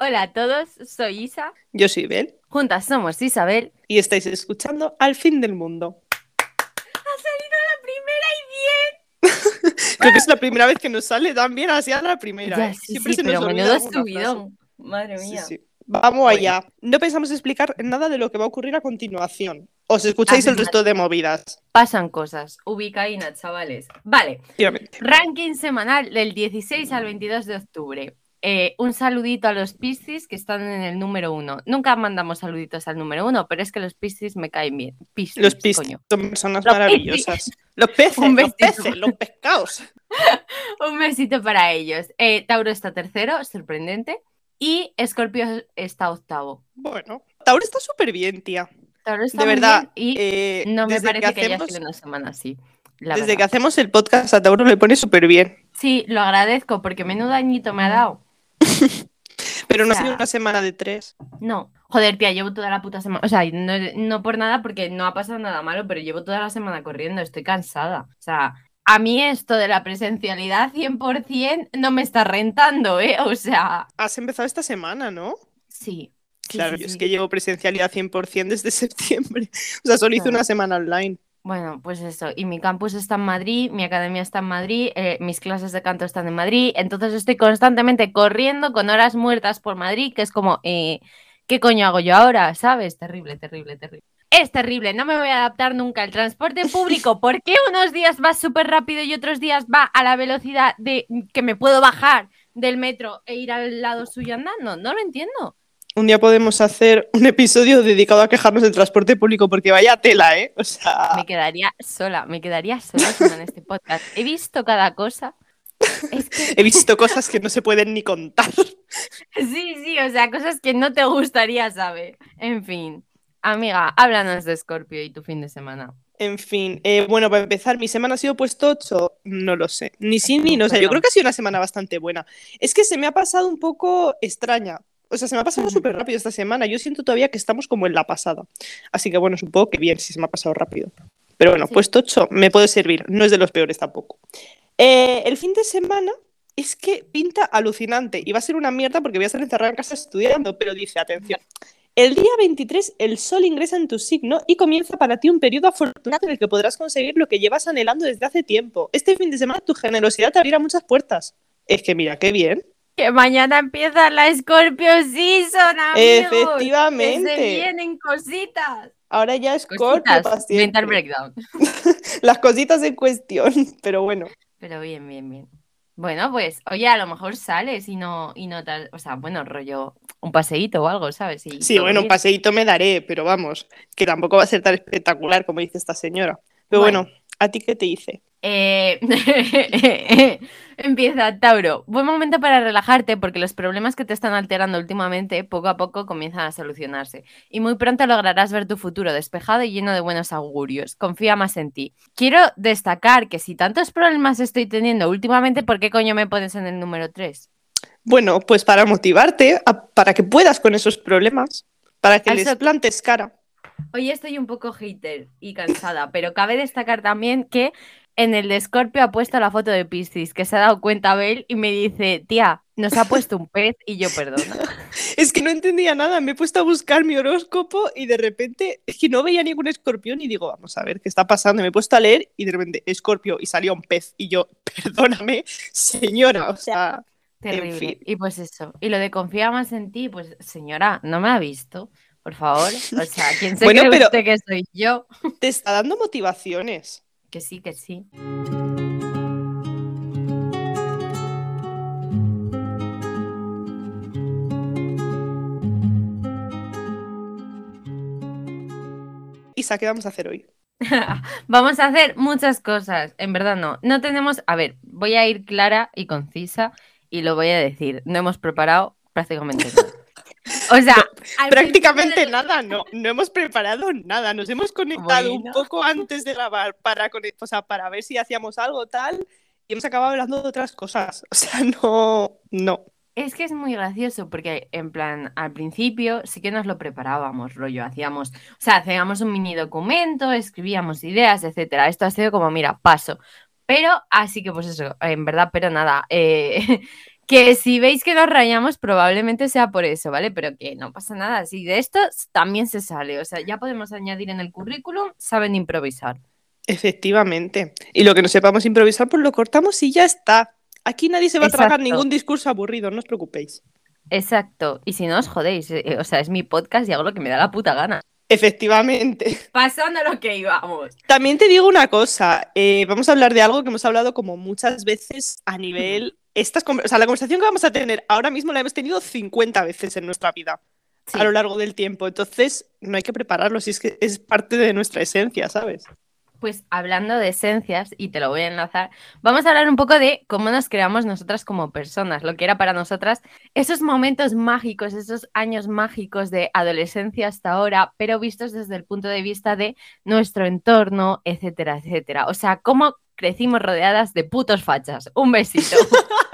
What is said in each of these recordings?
Hola a todos, soy Isa. Yo soy Bel. Juntas somos Isabel. Y estáis escuchando Al fin del mundo. ¡Ha salido la primera y bien! Creo que es la primera vez que nos sale tan bien así a la primera. Ya, ¿eh? sí, Siempre sí, se pero menudo subidón. Madre mía. sí. Vamos allá. No pensamos explicar nada de lo que va a ocurrir a continuación. Os escucháis el Afirma- resto de movidas. Pasan cosas. Ubicaína, chavales. Vale. Ranking semanal del 16 al 22 de octubre. Eh, un saludito a los Piscis que están en el número uno. Nunca mandamos saluditos al número uno, pero es que los Piscis me caen bien. Piscis, Los piscis son personas Los maravillosas. Los peces, Un los peces, los pescados. Un besito para ellos. Eh, Tauro está tercero, sorprendente. Y Escorpio está octavo. Bueno, Tauro está súper bien, tía. Tauro está De muy verdad. bien y eh, no me parece que, haya hacemos- sido una semana así. Desde verdad. que hacemos el podcast a Tauro le pone súper bien. Sí, lo agradezco porque menudo añito me ha dado. Pero no O sea- ha sido una semana de tres. No, joder, tía, llevo toda la puta semana. O sea, no, no por nada, porque no ha pasado nada malo, pero llevo toda la semana corriendo, estoy cansada. O sea, a mí esto de la presencialidad 100% no me está rentando, ¿eh? O sea, Has empezado esta semana, ¿no? sí. Claro, sí, es sí. que llevo presencialidad 100% desde septiembre. O sea, solo hice una semana online. Bueno, pues eso. Y mi campus está en Madrid, mi academia está en Madrid, eh, mis clases de canto están en Madrid. Entonces estoy constantemente corriendo con horas muertas por Madrid, que es como, eh, ¿qué coño hago yo ahora? ¿Sabes? Terrible, terrible, terrible. Es terrible, no me voy a adaptar nunca al transporte público. ¿Por qué unos días va súper rápido y otros días va a la velocidad de que me puedo bajar del metro e ir al lado suyo andando? No lo entiendo. Un día podemos hacer un episodio dedicado a quejarnos del transporte público, porque vaya tela, ¿eh? O sea, Me quedaría sola, me quedaría sola en este podcast. He visto cada cosa. Es que he visto cosas que no se pueden ni contar. Sí, sí, o sea, cosas que no te gustaría saber. En fin, amiga, háblanos de Scorpio y tu fin de semana. En fin, eh, bueno, para empezar, ¿mi semana ha sido puesto 8? No lo sé. Ni sí ni no. O sea, yo creo que ha sido una semana bastante buena. Es que se me ha pasado un poco extraña. O sea, se me ha pasado Ujú. súper rápido esta semana. Yo siento todavía que estamos como en la pasada. Así que bueno, supongo que bien si se me ha pasado rápido. Pero bueno, Sí. puesto 8 me puede servir. No es de los peores tampoco. Eh, el fin de semana es que pinta alucinante. Y va a ser una mierda porque voy a estar encerrada en casa estudiando. Pero dice, atención. El día 23 el sol ingresa en tu signo y comienza para ti un periodo afortunado en el que podrás conseguir lo que llevas anhelando desde hace tiempo. Este fin de semana tu generosidad te abrirá muchas puertas. Es que mira, qué bien. Que mañana empieza la Scorpio Season, amigos. Efectivamente. Que se vienen cositas. Ahora ya es Scorpio Cositas. Mental breakdown. Las cositas en cuestión, pero bueno. Pero bien, bien, bien. Bueno, pues, oye, a lo mejor sales y no, y no tal, o sea, bueno, rollo, un paseíto o algo, ¿sabes? Y Sí, bueno, un paseíto me daré, pero vamos, que tampoco va a ser tan espectacular como dice esta señora. Pero Bueno. bueno, ¿a ti qué te hice? Eh, Empieza, Tauro. Buen momento para relajarte porque los problemas que te están alterando últimamente poco a poco comienzan a solucionarse. Y muy pronto lograrás ver tu futuro despejado y lleno de buenos augurios. Confía más en ti. Quiero destacar que si tantos problemas estoy teniendo últimamente, ¿por qué coño me pones en el número 3? Bueno, pues para motivarte, a- para que puedas con esos problemas, para que les plantes cara. Hoy estoy un poco hater y cansada, pero cabe destacar también que en el de Scorpio ha puesto la foto de Piscis, que se ha dado cuenta Bel y me dice, tía, nos ha puesto un pez y yo perdona. Es que no entendía nada, me he puesto a buscar mi horóscopo y de repente es que no veía ningún escorpión y digo, vamos a ver qué está pasando. Me he puesto a leer y de repente escorpio y salía un pez y yo, perdóname, señora, o sea, Terrible. fin. Y pues eso. Y lo de confía más en ti, pues señora, no me ha visto, por favor. O sea, ¿quién se Bueno, cree pero- usted que soy yo? te está dando motivaciones. Que sí, que sí. Isa, ¿qué vamos a hacer hoy? Vamos a hacer muchas cosas. En verdad no. No tenemos. A ver, voy a ir clara y concisa y lo voy a decir. No hemos preparado prácticamente nada. O sea, Prácticamente nada, no, no hemos preparado nada, nos hemos conectado un poco antes de grabar para, o sea, para ver si hacíamos algo tal y hemos acabado hablando de otras cosas. O sea, no, no. Es que es muy gracioso porque, en plan, al principio sí que nos lo preparábamos, rollo, hacíamos, o sea, hacíamos un mini documento, escribíamos ideas, etcétera. Esto ha sido como, mira, paso. Pero, así que pues eso, en verdad, pero nada. eh, Que si veis que nos rayamos, probablemente sea por eso, ¿vale? Pero que no pasa nada. Si de esto también se sale. O sea, ya podemos añadir en el currículum, saben improvisar. Efectivamente. Y lo que no sepamos improvisar, pues lo cortamos y ya está. Aquí nadie se va a tragar ningún discurso aburrido, no os preocupéis. Exacto. Y si no os jodéis, eh, o sea, es mi podcast y hago lo que me da la puta gana. Efectivamente. Pasando lo que íbamos. También te digo una cosa, eh, vamos a hablar de algo que hemos hablado como muchas veces a nivel... Estas, o sea, la conversación que vamos a tener ahora mismo la hemos tenido 50 veces en nuestra vida Sí. a lo largo del tiempo. Entonces, no hay que prepararlo, si es que es parte de nuestra esencia, ¿sabes? Pues hablando de esencias, y te lo voy a enlazar, vamos a hablar un poco de cómo nos creamos nosotras como personas, lo que era para nosotras esos momentos mágicos, esos años mágicos de adolescencia hasta ahora, pero vistos desde el punto de vista de nuestro entorno, etcétera, etcétera. O sea, cómo crecimos rodeadas de putos fachas. Un besito.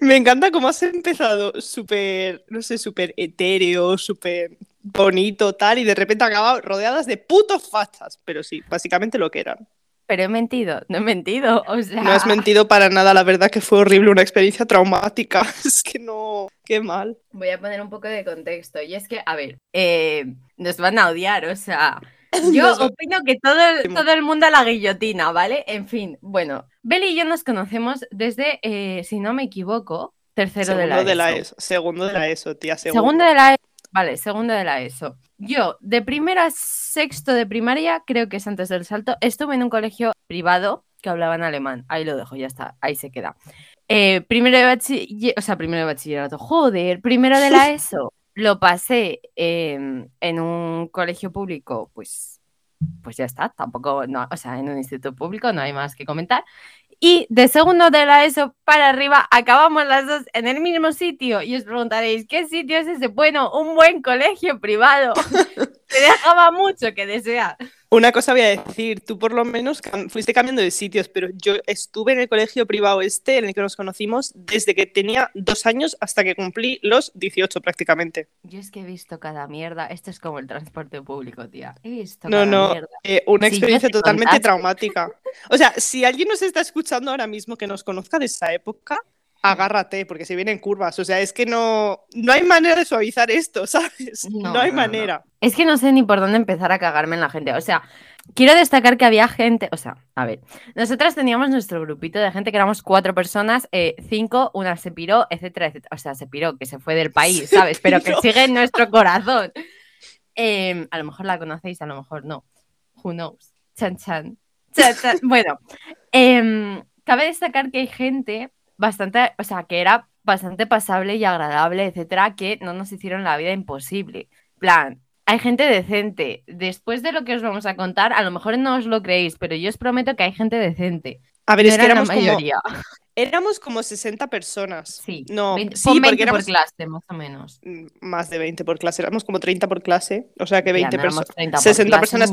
Me encanta cómo has empezado súper, no sé, súper etéreo, súper bonito, tal, y de repente ha acabado rodeadas de putos fachas. Pero sí, básicamente lo que eran. Pero he mentido, no he mentido. O sea, No has mentido para nada, la verdad que fue horrible, una experiencia traumática. Es que no, qué mal. Voy a poner un poco de contexto. Y es que, a ver, eh, nos van a odiar, o sea. Yo opino que todo el, todo el mundo a la guillotina, ¿vale? En fin, bueno, Beli y yo nos conocemos desde, eh, si no me equivoco, tercero Segundo de la, de la ESO. ESO. Segundo de la ESO, tía, segundo. Segundo de la ESO. Vale, segundo de la ESO. Yo, de primero a sexto de primaria, creo que es antes del salto, estuve en un colegio privado que hablaba en alemán. Ahí lo dejo, ya está, ahí se queda. Eh, primero de bachillerato, o sea, primero de bachillerato, joder, primero de la ESO, lo pasé eh, en un colegio público, pues, pues ya está, tampoco, o sea, en un instituto público, no hay más que comentar. Y de segundo de la ESO para arriba acabamos las dos en el mismo sitio. Y os preguntaréis, ¿qué sitio es ese? Bueno, un buen colegio privado. Te dejaba mucho que desear. Una cosa voy a decir, tú por lo menos fuiste cambiando de sitios, pero yo estuve en el colegio privado este en el que nos conocimos desde que tenía dos años hasta que cumplí los 18 prácticamente. Yo es que he visto cada mierda. Esto es como el transporte público, tía. He visto No, cada no, mierda. eh, una experiencia te totalmente traumática. O sea, si alguien nos está escuchando ahora mismo que nos conozca de esa época, agárrate, porque se vienen curvas. O sea, es que no, no hay manera de suavizar esto, ¿sabes? No, No, hay no, no. manera. Es que no sé ni por dónde empezar a cagarme en la gente. O sea, quiero destacar que había gente. O sea, a ver, nosotras teníamos nuestro grupito de gente que éramos cuatro personas, eh, cinco, una se piró, etcétera, etcétera. O sea, se piró, que se fue del país, ¿sabes? Pero que sigue en nuestro corazón. Em, a lo mejor la conocéis, a lo mejor no. Who knows? Chan, chan. Chan, chan. Bueno, em, cabe destacar que hay gente bastante, o sea, que era bastante pasable y agradable, etcétera, que no nos hicieron la vida imposible. plan, hay gente decente. Después de lo que os vamos a contar, a lo mejor no os lo creéis, pero yo os prometo que hay gente decente. A ver, No es que éramos la como, mayoría. éramos como 60 personas. Sí, No, 20 sí, pon porque 20 por éramos clase, más o menos. mm, más de 20 por clase, éramos como 30 por clase, o sea que Tía, 20 no personas. 30 por 60 clase personas.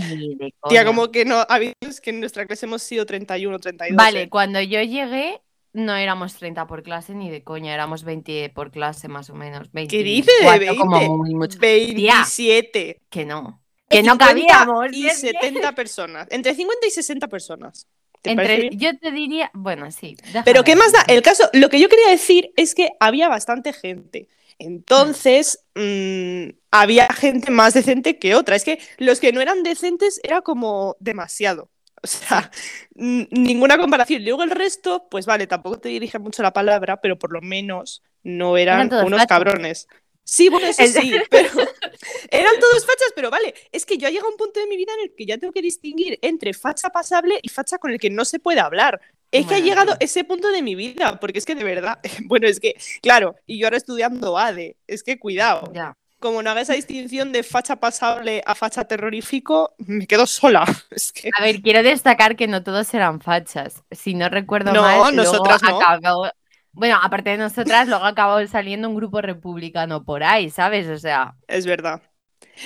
Tía, como que no, ha habido es que en nuestra clase hemos sido 31, 32. Vale, ¿eh? cuando yo llegué, no éramos 30 por clase ni de coña, éramos 20 por clase más o menos. ¿Qué dice de 24 como 20? muy mucho. 27. Que no. Que no 50 cabíamos. Y y es que- 70 personas. Entre 50 y 60 personas. ¿Te Entre, yo te diría, bueno, sí. Pero ¿qué más da? El caso, lo que yo quería decir es que había bastante gente. Entonces, mm, había gente más decente que otra. Es que los que no eran decentes era como demasiado. O sea, ninguna comparación. Luego el resto, pues vale, tampoco te dirige mucho la palabra, pero por lo menos no eran, unos cabrones. Sí, bueno, eso Es- sí, pero eran todos fachas, pero vale, es que yo he llegado a un punto de mi vida en el que ya tengo que distinguir entre facha pasable y facha con el que no se puede hablar. Es que ha llegado ese punto de mi vida, porque es que de verdad, bueno, es que, claro, y yo ahora estudiando ADE, es que cuidado, Ya. Como no haga esa distinción de facha pasable a facha terrorífico, me quedo sola. Es que, A ver, quiero destacar que no todos eran fachas. Si no recuerdo No, mal, nosotras luego no. acabó- Bueno, aparte de nosotras, luego acabó saliendo un grupo republicano por ahí, ¿sabes? O sea, es verdad.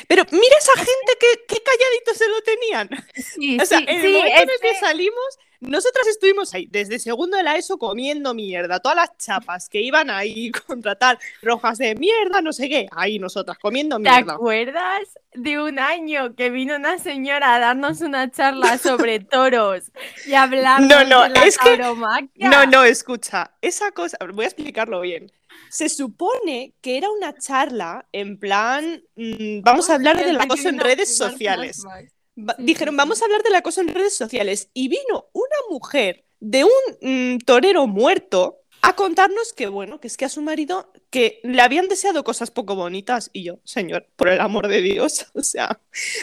Pero mira esa gente que, que calladito se lo tenían. sí, O sea, sí, en el sí, momento en es el que que- salimos, nosotras estuvimos ahí desde segundo de la ESO comiendo mierda, todas las chapas que iban ahí contra tal, rojas de mierda, no sé qué, ahí nosotras comiendo mierda. ¿Te acuerdas de un año que vino una señora a darnos una charla sobre toros y hablar No, no, de la es que-? No, no, escucha, esa cosa, voy a explicarlo bien. Se supone que era una charla en plan, mm, vamos a hablar del acoso en redes sociales. Va- Sí, Dijeron, vamos a hablar del acoso en redes sociales. Y vino una mujer de un mm, torero muerto a contarnos que, bueno, que es que a su marido que le habían deseado cosas poco bonitas. Y yo, señor, por el amor de Dios, o sea,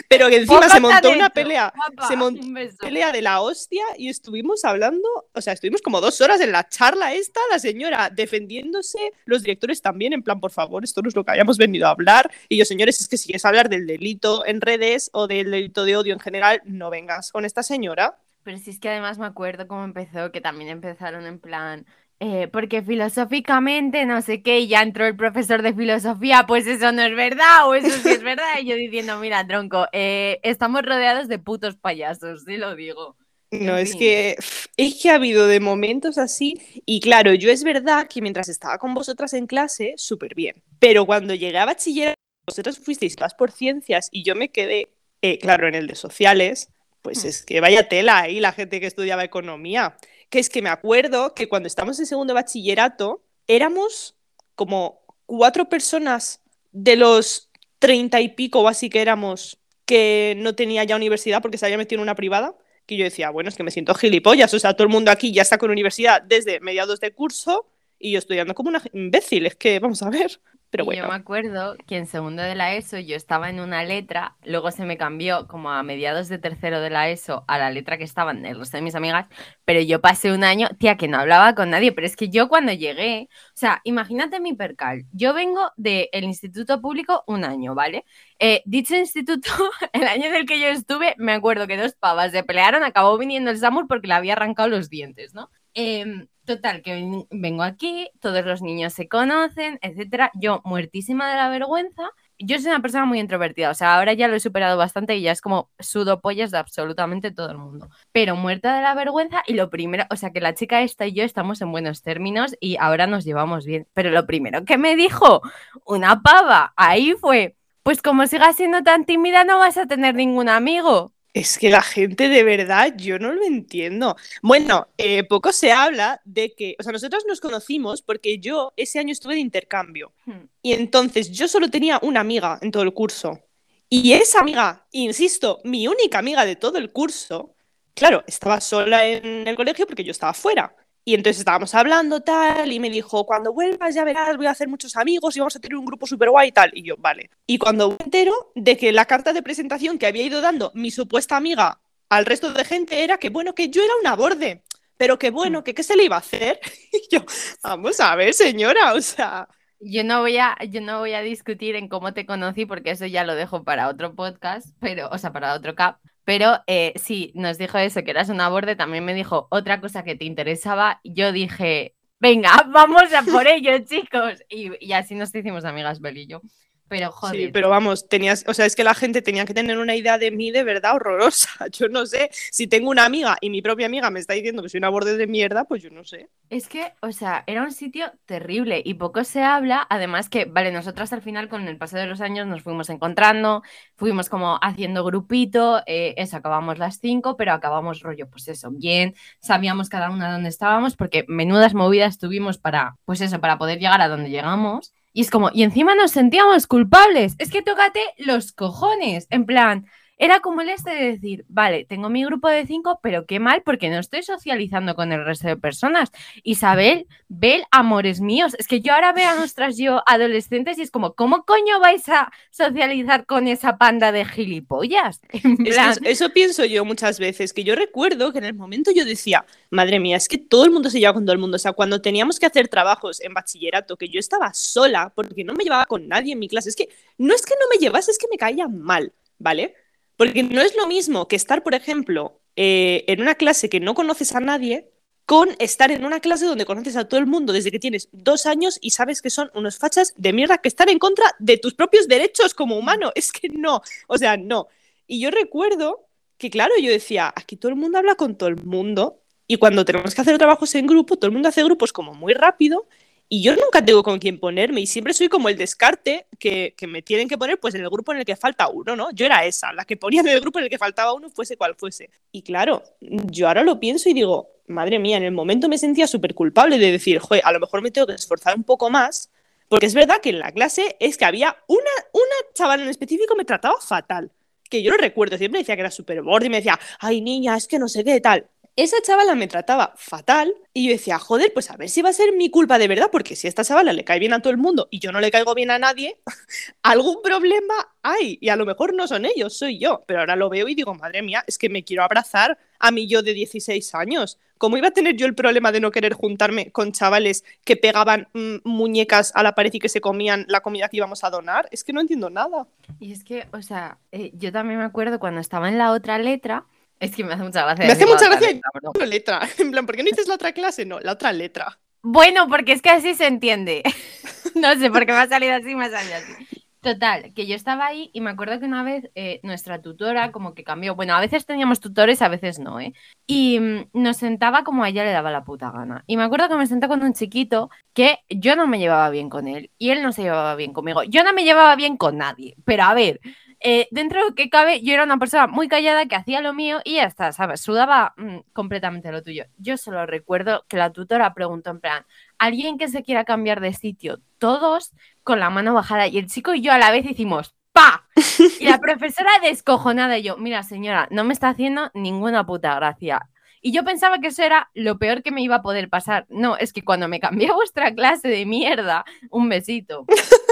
pero que encima se montó una pelea, se montó un beso. pelea de la hostia y estuvimos hablando, o sea, estuvimos como dos horas en la charla esta, la señora defendiéndose, los directores también, en plan, por favor, esto no es lo que habíamos venido a hablar. Y yo, señores, es que si quieres hablar del delito en redes o del delito de odio en general, no vengas con esta señora. Pero si es que además me acuerdo cómo empezó, que también empezaron en plan, eh, porque filosóficamente no sé qué, y ya entró el profesor de filosofía, pues eso no es verdad, o eso sí es verdad, y yo diciendo, mira, tronco, eh, estamos rodeados de putos payasos, sí lo digo. No, En es fin. que es que ha habido de momentos así y claro, yo es verdad que mientras estaba con vosotras en clase, súper bien, pero cuando llegué a bachiller, vosotras fuisteis más por ciencias y yo me quedé, eh, claro, en el de sociales, pues Hmm. es que vaya tela ahí la gente que estudiaba economía, que es que me acuerdo que cuando estábamos en segundo bachillerato, éramos como cuatro personas de los treinta y pico o así que éramos que no tenía ya universidad porque se había metido en una privada que yo decía, bueno, es que me siento gilipollas, o sea, todo el mundo aquí ya está con universidad desde mediados de curso y yo estudiando como una imbécil, es que vamos a ver, pero Y bueno. yo me acuerdo que en segundo de la ESO yo estaba en una letra, luego se me cambió como a mediados de tercero de la ESO a la letra que estaban el resto de mis amigas, pero yo pasé un año, tía, que no hablaba con nadie, pero es que yo cuando llegué, o sea, imagínate mi percal, yo vengo del instituto público un año, ¿vale? Eh, dicho instituto, el año en el que yo estuve, me acuerdo que dos pavas se pelearon, acabó viniendo el Samur porque le había arrancado los dientes, ¿no? Em, total, que ven- vengo aquí, todos los niños se conocen, etcétera. Yo, muertísima de la vergüenza, yo soy una persona muy introvertida, o sea, ahora ya lo he superado bastante y ya es como sudo pollas de absolutamente todo el mundo. Pero muerta de la vergüenza y lo primero, o sea, que la chica esta y yo estamos en buenos términos y ahora nos llevamos bien. Pero lo primero que me dijo una pava ahí fue, pues como sigas siendo tan tímida no vas a tener ningún amigo. Es que la gente de verdad, yo no lo entiendo. Bueno, eh, poco se habla de que, o sea, nosotros nos conocimos porque yo ese año estuve de intercambio Hmm. y entonces yo solo tenía una amiga en todo el curso. Y esa amiga, insisto, mi única amiga de todo el curso, claro, estaba sola en el colegio porque yo estaba fuera. Y entonces estábamos hablando tal, y me dijo, cuando vuelvas ya verás, voy a hacer muchos amigos y vamos a tener un grupo súper guay y tal. Y yo, vale. Y cuando me entero de que la carta de presentación que había ido dando mi supuesta amiga al resto de gente era que, bueno, que yo era una borde, pero que bueno, que qué se le iba a hacer. Y yo, vamos a ver, señora, o sea, Yo no voy a, yo no voy a discutir en cómo te conocí porque eso ya lo dejo para otro podcast, pero, o sea, para otro cap. Pero eh, sí, nos dijo eso, que eras una borde, también me dijo otra cosa que te interesaba. Yo dije, venga, vamos a por ello, chicos. Y, y así nos hicimos amigas, Bel y yo. Pero joder, Sí, pero vamos, tenías, o sea, es que la gente tenía que tener una idea de mí de verdad horrorosa. Yo no sé, si tengo una amiga y mi propia amiga me está diciendo que soy una borde de mierda, pues yo no sé. Es que, o sea, era un sitio terrible y poco se habla. Además que, vale, nosotras al final con el paso de los años nos fuimos encontrando, fuimos como haciendo grupito, eh, eso, acabamos las cinco, pero acabamos rollo, pues eso, bien, sabíamos cada una dónde estábamos porque menudas movidas tuvimos para, pues eso, para poder llegar a donde llegamos. Y es como, y encima nos sentíamos culpables. Es que tócate los cojones. En plan, era como el este de decir, vale, tengo mi grupo de cinco, pero qué mal porque no estoy socializando con el resto de personas. Isabel, Bel, amores míos. Es que yo ahora veo a nuestras yo adolescentes y es como, ¿cómo coño vais a socializar con esa panda de gilipollas? Es que plan, eso, eso pienso yo muchas veces, que yo recuerdo que en el momento yo decía, madre mía, es que todo el mundo se lleva con todo el mundo. O sea, cuando teníamos que hacer trabajos en bachillerato, que yo estaba sola porque no me llevaba con nadie en mi clase, es que no es que no me llevas, es que me caía mal, ¿vale? Porque no es lo mismo que estar, por ejemplo, eh, en una clase que no conoces a nadie con estar en una clase donde conoces a todo el mundo desde que tienes dos años y sabes que son unos fachas de mierda que están en contra de tus propios derechos como humano. Es que no, o sea, no. Y yo recuerdo que, claro, yo decía, aquí todo el mundo habla con todo el mundo Y cuando tenemos que hacer trabajos en grupo, todo el mundo hace grupos como muy rápido y yo nunca tengo con quién ponerme y siempre soy como el descarte que, que, me tienen que poner pues en el grupo en el que falta uno, ¿no? Yo era esa, la que ponía en el grupo en el que faltaba uno, fuese cual fuese. Y claro, yo ahora lo pienso y digo, madre mía, en el momento me sentía súper culpable de decir, joder, a lo mejor me tengo que esforzar un poco más, porque es verdad que en la clase es que había una, una en específico me trataba fatal. Que yo lo recuerdo, siempre decía que era súper borde y me decía, ay niña, es que no sé qué tal esa chavala me trataba fatal y yo decía, joder, pues a ver si va a ser mi culpa de verdad, porque si a esta chavala le cae bien a todo el mundo y yo no le caigo bien a nadie, algún problema hay y a lo mejor no son ellos, soy yo, pero ahora lo veo y digo, madre mía, es que me quiero abrazar a mí yo de 16 años. ¿Cómo iba a tener yo el problema de no querer juntarme con chavales que pegaban mm, muñecas a la pared y que se comían la comida que íbamos a donar? Es que no entiendo nada. Y es que, o sea, eh, yo también me acuerdo cuando estaba en la otra letra, es que me hace mucha gracia. Me hace mucha gracia la otra letra. En plan, ¿por qué no dices la otra clase? No, la otra letra. Bueno, porque es que así se entiende. no sé por qué me ha salido así, me ha salido así. Total, que yo estaba ahí y me acuerdo que una vez eh, nuestra tutora como que cambió. Bueno, a veces teníamos tutores, a veces no, ¿eh? Y mm, nos sentaba como a ella le daba la puta gana. Y me acuerdo que me senté con un chiquito que yo no me llevaba bien con él y él no se llevaba bien conmigo. Yo no me llevaba bien con nadie, pero a ver, eh, dentro de lo que cabe, yo era una persona muy callada que hacía lo mío y ya está, ¿sabes? Sudaba mm, completamente lo tuyo. Yo solo recuerdo que la tutora preguntó en plan, ¿alguien que se quiera cambiar de sitio? Todos con la mano bajada y el chico y yo a la vez hicimos ¡pa! Y la profesora descojonada y yo, mira señora, no me está haciendo ninguna puta gracia. Y yo pensaba que eso era lo peor que me iba a poder pasar. No, es que cuando me cambié a vuestra clase de mierda, un besito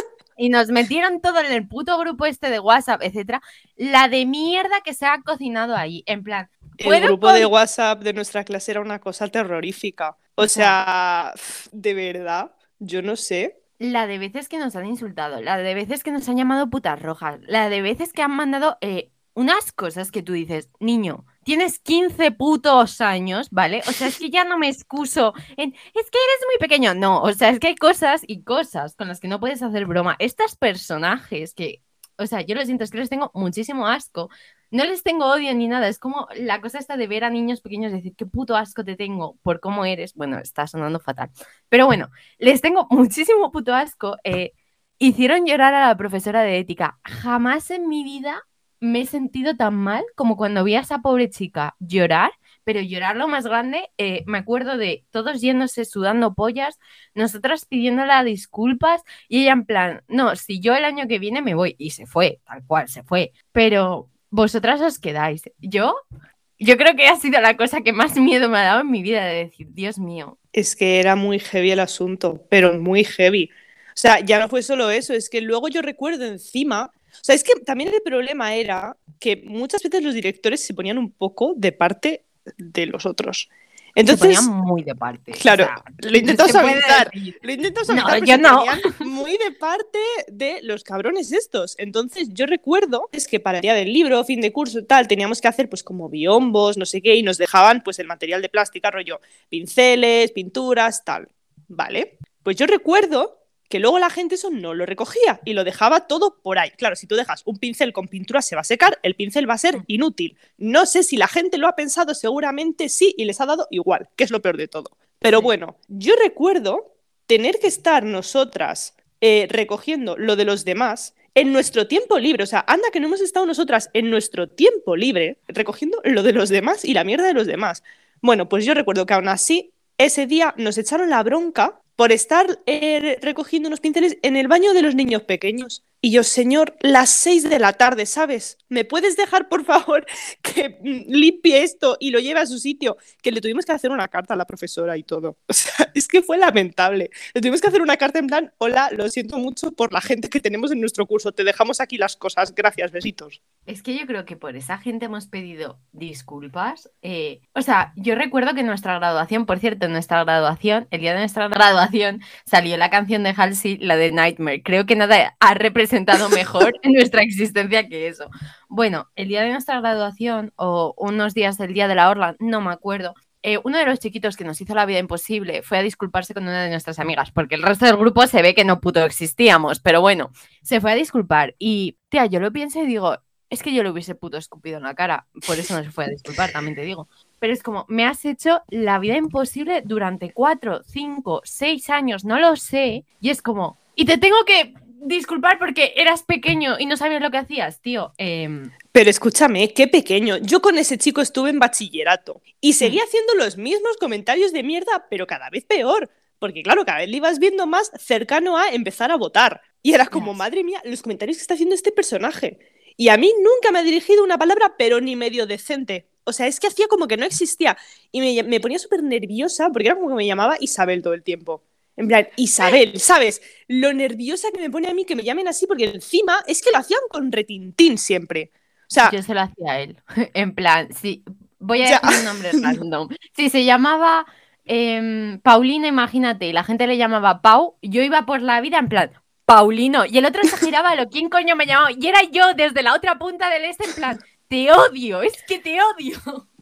y nos metieron todo en el puto grupo este de WhatsApp, etcétera, la de mierda que se ha cocinado ahí. En plan, el grupo de WhatsApp de nuestra clase era una cosa terrorífica. O sea, de verdad, yo no sé. La de veces que nos han insultado, la de veces que nos han llamado putas rojas, la de veces que han mandado eh, unas cosas que tú dices, niño, tienes 15 putos años, ¿vale? O sea, es que ya no me excuso en, es que eres muy pequeño. No, o sea, es que hay cosas y cosas con las que no puedes hacer broma. Estos personajes que, o sea, yo lo siento, es que les tengo muchísimo asco. No les tengo odio ni nada, es como la cosa esta de ver a niños pequeños y decir, qué puto asco te tengo por cómo eres. Bueno, está sonando fatal. Pero bueno, les tengo muchísimo puto asco. Eh, hicieron llorar a la profesora de ética. Jamás en mi vida me he sentido tan mal como cuando vi a esa pobre chica llorar, pero llorar lo más grande, eh, me acuerdo de todos yéndose sudando pollas, nosotras pidiéndola disculpas y ella en plan, no, si yo el año que viene me voy y se fue, tal cual, se fue, pero vosotras os quedáis. Yo, yo creo que ha sido la cosa que más miedo me ha dado en mi vida de decir, Dios mío. Es que era muy heavy el asunto, pero muy heavy. O sea, ya no fue solo eso, es que luego yo recuerdo encima o sea, es que también el problema era que muchas veces los directores se ponían un poco de parte de los otros. Entonces, se ponían muy de parte. Claro, lo intento suavizar. Lo intento suavizar. No, yo no. Muy de parte de los cabrones estos. Entonces, yo recuerdo es que para el día del libro, fin de curso tal, teníamos que hacer pues como biombos, no sé qué, y nos dejaban pues el material de plástica, rollo pinceles, pinturas, tal. ¿Vale? Pues yo recuerdo que luego la gente eso no lo recogía y lo dejaba todo por ahí. Claro, si tú dejas un pincel con pintura se va a secar, el pincel va a ser mm. inútil. No sé si la gente lo ha pensado, seguramente sí, y les ha dado igual, que es lo peor de todo. Pero bueno, yo recuerdo tener que estar nosotras eh, recogiendo lo de los demás en nuestro tiempo libre. O sea, anda que no hemos estado nosotras en nuestro tiempo libre recogiendo lo de los demás y la mierda de los demás. Bueno, pues yo recuerdo que aún así, ese día nos echaron la bronca por estar eh, recogiendo unos pinceles en el baño de los niños pequeños. Y yo, señor, las seis de la tarde, ¿sabes? ¿Me puedes dejar, por favor, que limpie esto y lo lleve a su sitio? Que le tuvimos que hacer una carta a la profesora y todo. O sea, es que fue lamentable. Le tuvimos que hacer una carta en plan, hola, lo siento mucho por la gente que tenemos en nuestro curso. Te dejamos aquí las cosas. Gracias, besitos. Es que yo creo que por esa gente hemos pedido disculpas. Eh, o sea, yo recuerdo que en nuestra graduación, por cierto, en nuestra graduación, el día de nuestra graduación, salió la canción de Halsey, la de Nightmare. Creo que nada ha representado mejor en nuestra existencia que eso. Bueno, el día de nuestra graduación o unos días del día de la Orla, no me acuerdo, eh, uno de los chiquitos que nos hizo la vida imposible fue a disculparse con una de nuestras amigas, porque el resto del grupo se ve que no puto existíamos, pero bueno, se fue a disculpar y, tía, yo lo pienso y digo, es que yo le hubiese puto escupido en la cara, por eso no se fue a disculpar, también te digo. pero es como, me has hecho la vida imposible durante cuatro, cinco, seis años, no lo sé, y es como, y te tengo que disculpar porque eras pequeño y no sabías lo que hacías, tío. Em, pero escúchame, qué pequeño. Yo con ese chico estuve en bachillerato y seguía haciendo los mismos comentarios de mierda, pero cada vez peor. Porque claro, cada vez le ibas viendo más cercano a empezar a votar. Y era como, madre mía, los comentarios que está haciendo este personaje. Y a mí nunca me ha dirigido una palabra, pero ni medio decente. O sea, es que hacía como que no existía. Y me, me ponía súper nerviosa porque era como que me llamaba Isabel todo el tiempo. En plan, Isabel, ¿sabes? Lo nerviosa que me pone a mí que me llamen así, porque encima es que lo hacían con retintín siempre. O sea, yo se lo hacía a él. En plan, sí, voy a decir un nombre random. Sí, se llamaba em, Paulina, imagínate, y la gente le llamaba Pau. Yo iba por la vida en plan, Paulino. Y el otro se giraba lo, ¿quién coño me llamaba? Y era yo desde la otra punta del este, en plan, te odio, es que te odio.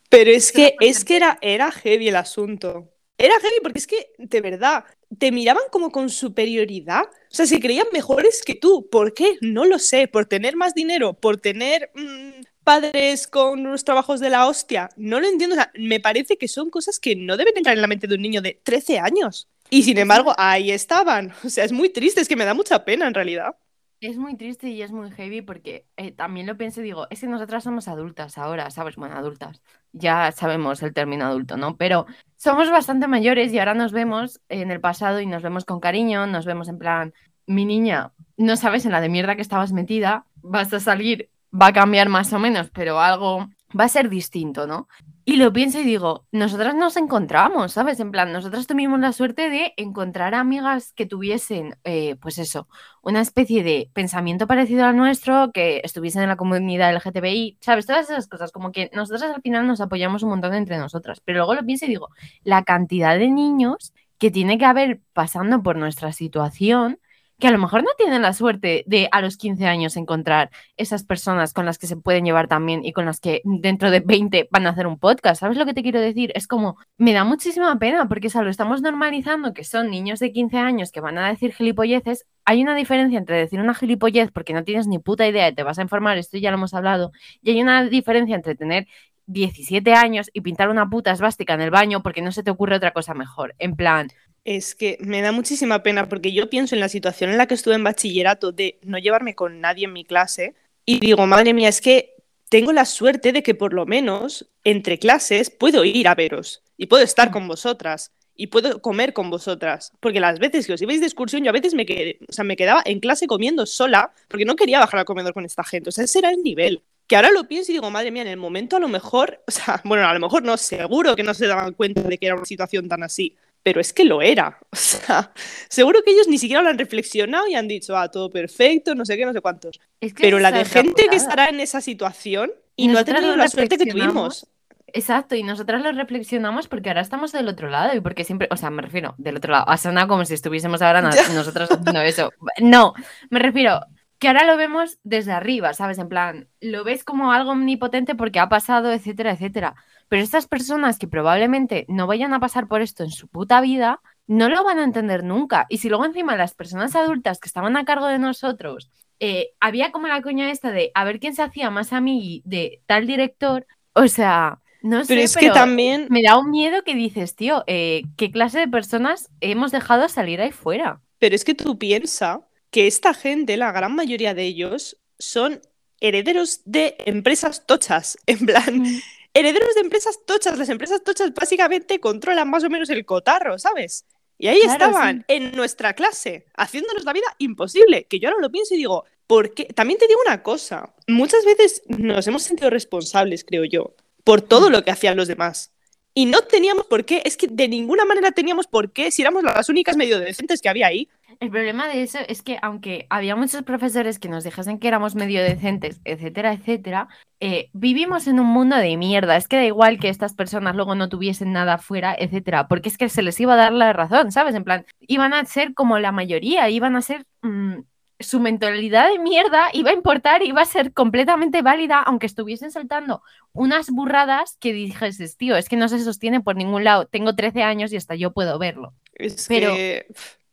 Pero es que, es que era, era heavy el asunto. Era heavy porque es que, de verdad, te miraban como con superioridad. O sea, se creían mejores que tú. ¿Por qué? No lo sé. ¿Por tener más dinero? ¿Por tener mm, padres con unos trabajos de la hostia? No lo entiendo. O sea, me parece que son cosas que no deben entrar en la mente de un niño de 13 años. Y sin embargo, ahí estaban. O sea, es muy triste, es que me da mucha pena en realidad. Es muy triste y es muy heavy porque eh, también lo pienso y digo, es que nosotras somos adultas ahora, ¿sabes? Bueno, adultas. Ya sabemos el término adulto, ¿no? Pero somos bastante mayores y ahora nos vemos en el pasado y nos vemos con cariño, nos vemos en plan, mi niña, no sabes en la de mierda que estabas metida, vas a salir, va a cambiar más o menos, pero algo va a ser distinto, ¿no? Y lo pienso y digo, nosotras nos encontramos, ¿sabes? En plan, nosotras tuvimos la suerte de encontrar amigas que tuviesen, eh, pues eso, una especie de pensamiento parecido al nuestro, que estuviesen en la comunidad LGTBI, ¿sabes? Todas esas cosas, como que nosotras al final nos apoyamos un montón entre nosotras. Pero luego lo pienso y digo, la cantidad de niños que tiene que haber pasando por nuestra situación que a lo mejor no tienen la suerte de a los 15 años encontrar esas personas con las que se pueden llevar también y con las que dentro de 20 van a hacer un podcast. ¿Sabes lo que te quiero decir? Es como, me da muchísima pena porque lo estamos normalizando que son niños de 15 años que van a decir gilipolleces. Hay una diferencia entre decir una gilipollez porque no tienes ni puta idea y te vas a informar, esto ya lo hemos hablado, y hay una diferencia entre tener 17 años y pintar una puta esvástica en el baño porque no se te ocurre otra cosa mejor. En plan, es que me da muchísima pena porque yo pienso en la situación en la que estuve en bachillerato de no llevarme con nadie en mi clase y digo, madre mía, es que tengo la suerte de que por lo menos entre clases puedo ir a veros y puedo estar con vosotras y puedo comer con vosotras. Porque las veces que os ibais de excursión, yo a veces me, o sea, me quedaba en clase comiendo sola porque no quería bajar al comedor con esta gente. O sea, ese era el nivel. Que ahora lo pienso y digo, madre mía, en el momento a lo mejor, o sea, bueno, a lo mejor no, seguro que no se daban cuenta de que era una situación tan así pero es que lo era. O sea, seguro que ellos ni siquiera lo han reflexionado y han dicho, ah, todo perfecto, no sé qué, no sé cuántos. pero la de gente que estará en esa situación y no ha tenido la suerte que tuvimos. Exacto, y nosotras lo reflexionamos porque ahora estamos del otro lado y porque siempre, o sea, me refiero, del otro lado, ha sonado como si estuviésemos ahora nosotros haciendo eso. No, me refiero que ahora lo vemos desde arriba, ¿sabes? En plan, lo ves como algo omnipotente porque ha pasado, etcétera, etcétera. Pero estas personas que probablemente no vayan a pasar por esto en su puta vida, no lo van a entender nunca. Y si luego encima las personas adultas que estaban a cargo de nosotros, eh, había como la coña esta de a ver quién se hacía más a mí de tal director, o sea, no sé, pero es que también me da un miedo que dices, tío, eh, ¿qué clase de personas hemos dejado salir ahí fuera? Pero es que tú piensas que esta gente, la gran mayoría de ellos, son herederos de empresas tochas, en plan, mm herederos de empresas tochas. Las empresas tochas básicamente controlan más o menos el cotarro, ¿sabes? Y ahí estaban, en nuestra clase, haciéndonos la vida imposible. Que yo ahora lo pienso y digo, ¿por qué? También te digo una cosa. Muchas veces nos hemos sentido responsables, creo yo, por todo mm. lo que hacían los demás. Y no teníamos por qué, es que de ninguna manera teníamos por qué, si éramos las únicas medio decentes que había ahí, el problema de eso es que aunque había muchos profesores que nos dejasen que éramos medio decentes, etcétera, etcétera, eh, vivimos en un mundo de mierda. Es que da igual que estas personas luego no tuviesen nada fuera, etcétera, porque es que se les iba a dar la razón, ¿sabes? En plan, iban a ser como la mayoría, iban a ser... Mm, su mentalidad de mierda iba a importar, iba a ser completamente válida, aunque estuviesen saltando unas burradas que dijeses, tío, es que no se sostiene por ningún lado. Tengo 13 años y hasta yo puedo verlo. Es Pero que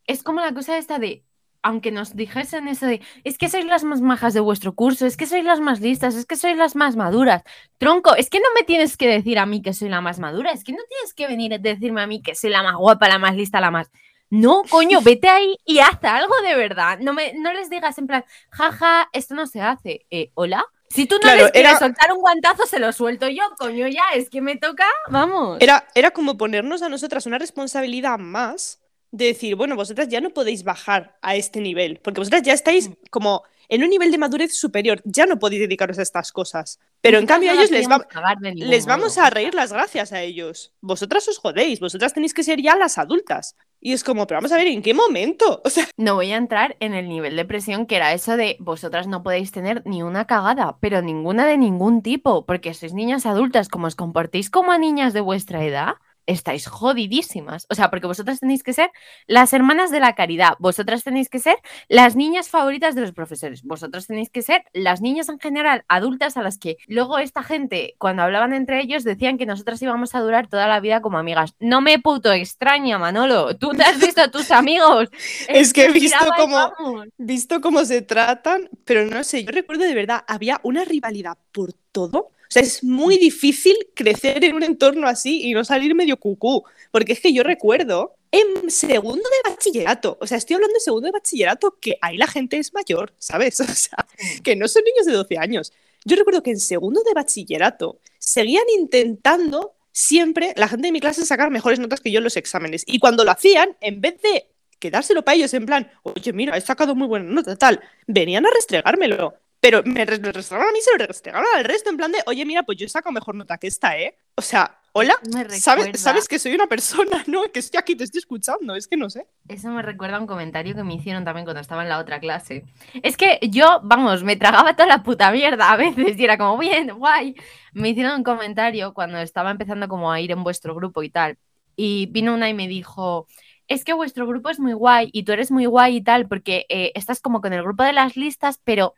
es como la cosa esta de aunque nos dijesen eso de, es que sois las más majas de vuestro curso, es que sois las más listas, es que sois las más maduras. Tronco, es que no me tienes que decir a mí que soy la más madura, es que no tienes que venir a decirme a mí que soy la más guapa, la más lista, la más... No, coño, vete ahí y haz algo de verdad. No, me, no les digas en plan, jaja, esto no se hace. Eh, ¿Hola? Si tú no Claro, les quieres era- soltar un guantazo, se lo suelto yo, coño, ya, es que me toca, vamos. Era, era como ponernos a nosotras una responsabilidad más de decir, bueno, vosotras ya no podéis bajar a este nivel, porque vosotras ya estáis como en un nivel de madurez superior, ya no podéis dedicaros a estas cosas. Pero en cambio a ellos les, va- les vamos modo. a reír las gracias a ellos. Vosotras os jodéis, vosotras tenéis que ser ya las adultas. Y es como, pero vamos a ver, ¿en qué momento? O sea, No voy a entrar en el nivel de presión que era eso de vosotras no podéis tener ni una cagada, pero ninguna de ningún tipo, porque sois niñas adultas, como os comportéis como a niñas de vuestra edad, estáis jodidísimas. O sea, porque vosotras tenéis que ser las hermanas de la caridad, vosotras tenéis que ser las niñas favoritas de los profesores, vosotras tenéis que ser las niñas en general adultas a las que luego esta gente, cuando hablaban entre ellos, decían que nosotras íbamos a durar toda la vida como amigas. No me puto extraña, Manolo. Tú te has visto a tus amigos. Es que he visto cómo- visto cómo se tratan, pero no sé, yo recuerdo de verdad, había una rivalidad por todo. O sea, es muy difícil crecer en un entorno así y no salir medio cucú. Porque es que yo recuerdo en segundo de bachillerato, o sea, estoy hablando de segundo de bachillerato, que ahí la gente es mayor, ¿sabes? O sea, que no son niños de 12 años. Yo recuerdo que en segundo de bachillerato seguían intentando siempre la gente de mi clase sacar mejores notas que yo en los exámenes. Y cuando lo hacían, en vez de quedárselo para ellos en plan, oye, mira, he sacado muy buena nota, tal, venían a restregármelo. Pero me re- me restregaban a mí, se lo restregaban al resto, en plan de, oye, mira, pues yo he sacado mejor nota que esta, ¿eh? O sea, hola, Me ¿sabes, sabes que soy una persona, ¿no? Que estoy aquí, te estoy escuchando, es que no sé. Eso me recuerda a un comentario que me hicieron también cuando estaba en la otra clase. Es que yo, vamos, me tragaba toda la puta mierda a veces y era como, bien, guay. Me hicieron un comentario cuando estaba empezando como a ir en vuestro grupo y tal. Y vino una y me dijo, es que vuestro grupo es muy guay y tú eres muy guay y tal porque eh, estás como con el grupo de las listas, pero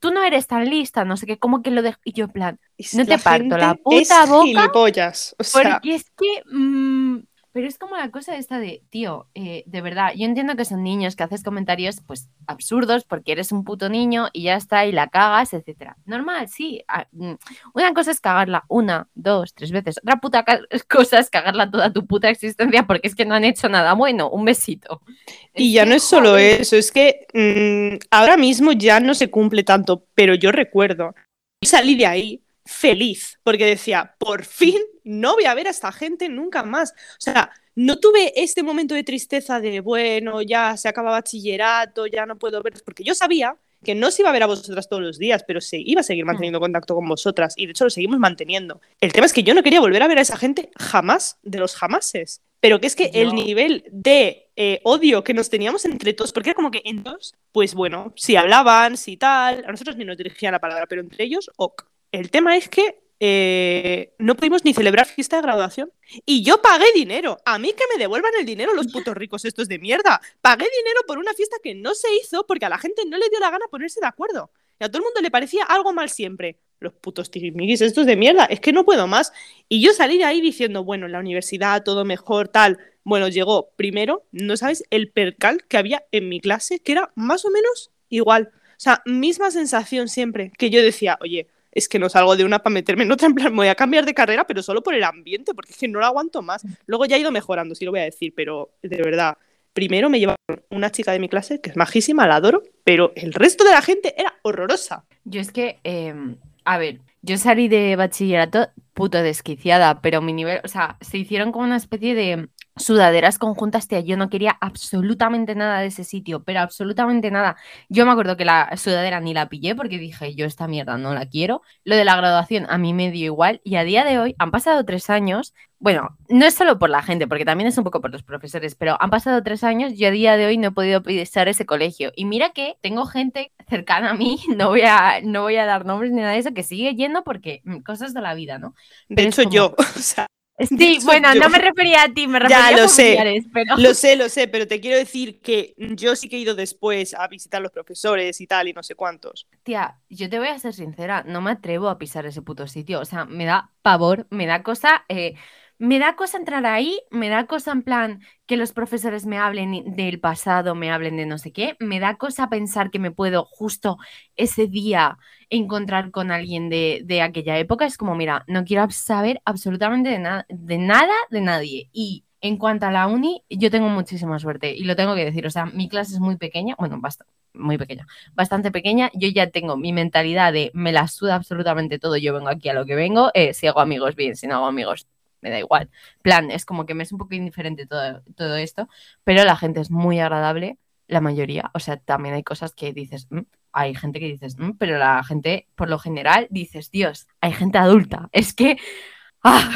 tú no eres tan lista, no sé qué, como que lo dejo. Y yo en plan, No te parto la puta es boca gilipollas. O sea, porque es que. mm, pero es como la cosa esta de, tío, eh, de verdad, yo entiendo que son niños que haces comentarios pues absurdos porque eres un puto niño y ya está, y la cagas, etcétera. Normal, sí. mm, Una cosa es cagarla una, dos, tres veces. Otra puta cosa es cagarla toda tu puta existencia porque es que no han hecho nada bueno. Un besito. Y ya que, no es solo joder, eso, es que mm, ahora mismo ya no se cumple tanto, pero yo recuerdo, salí de ahí feliz, porque decía, por fin no voy a ver a esta gente nunca más. O sea, no tuve este momento de tristeza de, bueno, ya se acaba bachillerato, ya no puedo ver, porque yo sabía que no se iba a ver a vosotras todos los días, pero se iba a seguir manteniendo contacto con vosotras, y de hecho lo seguimos manteniendo. El tema es que yo no quería volver a ver a esa gente jamás, de los jamases. Pero que es que el nivel de eh, odio que nos teníamos entre todos, porque era como que en dos, pues bueno, si hablaban, si tal, a nosotros ni nos dirigían la palabra, pero entre ellos, ok. El tema es que eh, no pudimos ni celebrar fiesta de graduación. Y yo pagué dinero. A mí que me devuelvan el dinero los putos ricos estos de mierda. Pagué dinero por una fiesta que no se hizo porque a la gente no le dio la gana ponerse de acuerdo. Y a todo el mundo le parecía algo mal siempre. Los putos tirimiguis estos de mierda. Es que no puedo más. Y yo salí de ahí diciendo, bueno, en la universidad todo mejor, tal. Bueno, llegó primero, no sabes, el percal que había en mi clase, que era más o menos igual. O sea, misma sensación siempre, que yo decía, oye, es que no salgo de una para meterme en otra, en plan, me voy a cambiar de carrera, pero solo por el ambiente, porque es que no lo aguanto más. Luego ya ha ido mejorando, sí lo voy a decir, pero de verdad, primero me llevaron una chica de mi clase, que es majísima, la adoro, pero el resto de la gente era horrorosa. Yo es que, em, a ver, yo salí de bachillerato puto desquiciada, pero mi nivel, o sea, se hicieron como una especie de sudaderas conjuntas, tía, yo no quería absolutamente nada de ese sitio, pero absolutamente nada. Yo me acuerdo que la sudadera ni la pillé porque dije, yo esta mierda no la quiero. Lo de la graduación a mí me dio igual y a día de hoy han pasado tres años. Bueno, no es solo por la gente, porque también es un poco por los profesores, pero han pasado tres años y a día de hoy no he podido pisar ese colegio. Y mira que tengo gente cercana a mí, no voy a, no voy a dar nombres ni nada de eso, que sigue yendo porque mm, cosas de la vida, ¿no? Pero es hecho, como- yo, o sea, Sí, bueno, yo- no me refería a ti, me refería Ya, a lo sé. familiares, pero... Lo sé, lo sé, pero te quiero decir que yo sí que he ido después a visitar a los profesores y tal, y no sé cuántos. Tía, yo te voy a ser sincera, no me atrevo a pisar ese puto sitio. O sea, me da pavor, me da cosa. eh, me da cosa entrar ahí, me da cosa en plan que los profesores me hablen del pasado, me hablen de no sé qué, me da cosa pensar que me puedo justo ese día encontrar con alguien de, de aquella época. Es como, mira, no quiero saber absolutamente de, nada de nada de nadie. Y en cuanto a la uni, yo tengo muchísima suerte y lo tengo que decir. O sea, mi clase es muy pequeña, bueno, bastante, muy pequeña, bastante pequeña. Yo ya tengo mi mentalidad de me la suda absolutamente todo. Yo vengo aquí a lo que vengo. Eh, si hago amigos, bien. Si no hago amigos, me da igual. Plan, es como que me es un poco indiferente todo, todo esto, pero la gente es muy agradable, la mayoría. O sea, también hay cosas que dices, mm", hay gente que dices, mm", pero la gente, por lo general, dices, Dios, hay gente adulta. Es que. ¡ah!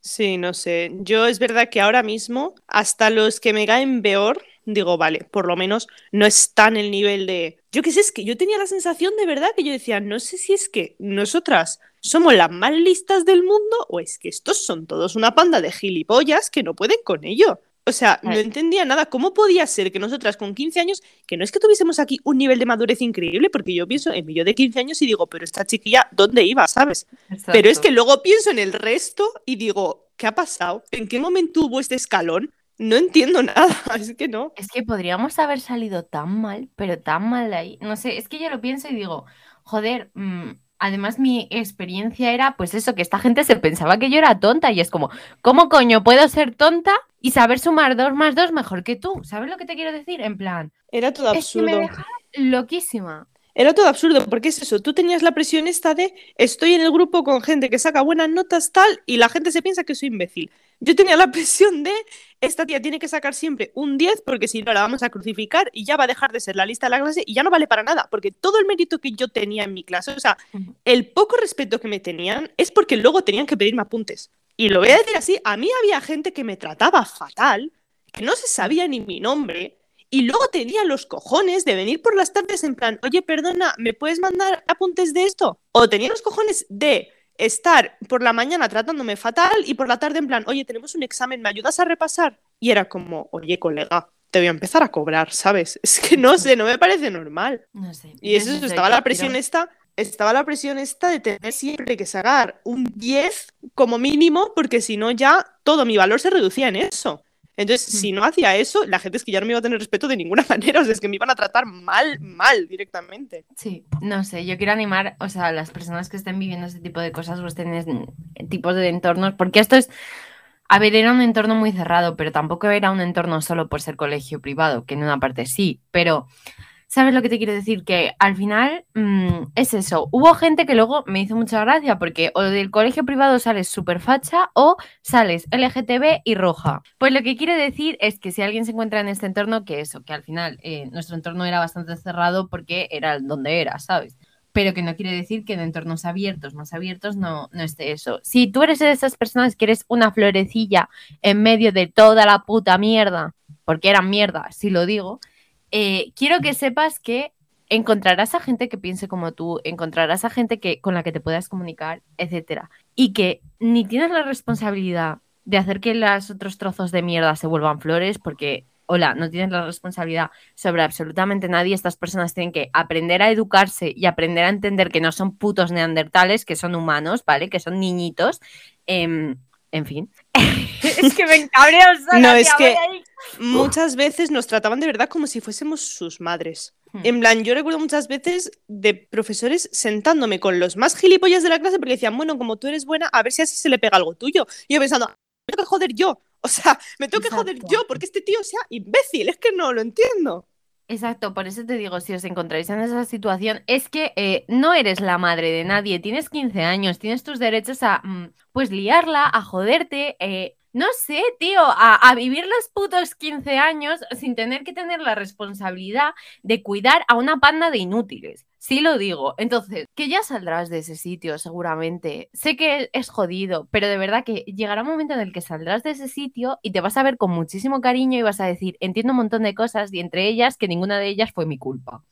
Sí, no sé. Yo es verdad que ahora mismo, hasta los que me caen peor, digo, vale, por lo menos no está en el nivel de. Yo qué sé, es que yo tenía la sensación de verdad que yo decía, no sé si es que nosotras somos las más listas del mundo o es que estos son todos una panda de gilipollas que no pueden con ello. O sea, no entendía nada. ¿Cómo podía ser que nosotras con 15 años, que no es que tuviésemos aquí un nivel de madurez increíble, porque yo pienso en mí yo de 15 años y digo, pero esta chiquilla, ¿dónde iba? ¿Sabes? Pero es que luego pienso en el resto y digo, ¿qué ha pasado? ¿En qué momento hubo este escalón? No entiendo nada, es que no. Es que podríamos haber salido tan mal, pero tan mal de ahí. No sé, es que yo lo pienso y digo, joder, mmm, además mi experiencia era pues eso, que esta gente se pensaba que yo era tonta y es como, ¿cómo coño puedo ser tonta y saber sumar dos más dos mejor que tú? ¿Sabes lo que te quiero decir? En plan... Era todo absurdo. Es que me dejaba loquísima. Era todo absurdo, porque es eso, tú tenías la presión esta de estoy en el grupo con gente que saca buenas notas tal y la gente se piensa que soy imbécil. Yo tenía la presión de esta tía tiene que sacar siempre un 10 porque si no la vamos a crucificar y ya va a dejar de ser la lista de la clase y ya no vale para nada, porque todo el mérito que yo tenía en mi clase, o sea, el poco respeto que me tenían es porque luego tenían que pedirme apuntes. Y lo voy a decir así, a mí había gente que me trataba fatal, que no se sabía ni mi nombre, y luego tenía los cojones de venir por las tardes en plan, oye, perdona, ¿me puedes mandar apuntes de esto? O tenía los cojones de estar por la mañana tratándome fatal y por la tarde en plan, oye, tenemos un examen, ¿me ayudas a repasar? Y era como, oye, colega, te voy a empezar a cobrar, ¿sabes? Es que no sé, no me parece normal. No sé. Y eso, estaba la presión esta, estaba la presión esta de tener siempre que sacar un 10 como mínimo, porque si no ya todo mi valor se reducía en eso. Entonces, si no hacía eso, la gente es que ya no me iba a tener respeto de ninguna manera, o sea, es que me iban a tratar mal, mal directamente. Sí, no sé, yo quiero animar, o sea, a las personas que estén viviendo este tipo de cosas o estén tipos de entornos, porque esto es, a ver, era un entorno muy cerrado, pero tampoco era un entorno solo por ser colegio privado, que en una parte sí, pero ¿Sabes lo que te quiero decir? Que al final mmm, es eso. Hubo gente que luego me hizo mucha gracia porque o del colegio privado sales súper facha o sales LGTB y roja. Pues lo que quiere decir es que si alguien se encuentra en este entorno, que eso, que al final eh, nuestro entorno era bastante cerrado porque era donde era, ¿sabes? Pero que no quiere decir que en entornos abiertos, más abiertos, no, no esté eso. Si tú eres de esas personas que eres una florecilla en medio de toda la puta mierda, porque eran mierda, si lo digo, eh, quiero que sepas que encontrarás a gente que piense como tú, encontrarás a gente que, con la que te puedas comunicar, etcétera. Y que ni tienes la responsabilidad de hacer que los otros trozos de mierda se vuelvan flores, porque, hola, no tienes la responsabilidad sobre absolutamente nadie. Estas personas tienen que aprender a educarse y aprender a entender que no son putos neandertales, que son humanos, ¿vale? Que son niñitos. Eh, en fin. es que me encabreo sola, No, es que muchas veces nos trataban de verdad como si fuésemos sus madres. Hmm. En plan, yo recuerdo muchas veces de profesores sentándome con los más gilipollas de la clase porque decían, bueno, como tú eres buena, a ver si así se le pega algo tuyo. Y yo pensando, me tengo que joder yo. O sea, me tengo que joder yo porque este tío sea imbécil. Es que no lo entiendo. Exacto, por eso te digo, si os encontráis en esa situación, es que eh, no eres la madre de nadie, tienes 15 años, tienes tus derechos a, mm, pues, liarla, a joderte, eh, no sé, tío, a, vivir los putos 15 años sin tener que tener la responsabilidad de cuidar a una panda de inútiles. Sí lo digo. Entonces, que ya saldrás de ese sitio seguramente. Sé que es jodido, pero de verdad que llegará un momento en el que saldrás de ese sitio y te vas a ver con muchísimo cariño y vas a decir, entiendo un montón de cosas y entre ellas que ninguna de ellas fue mi culpa.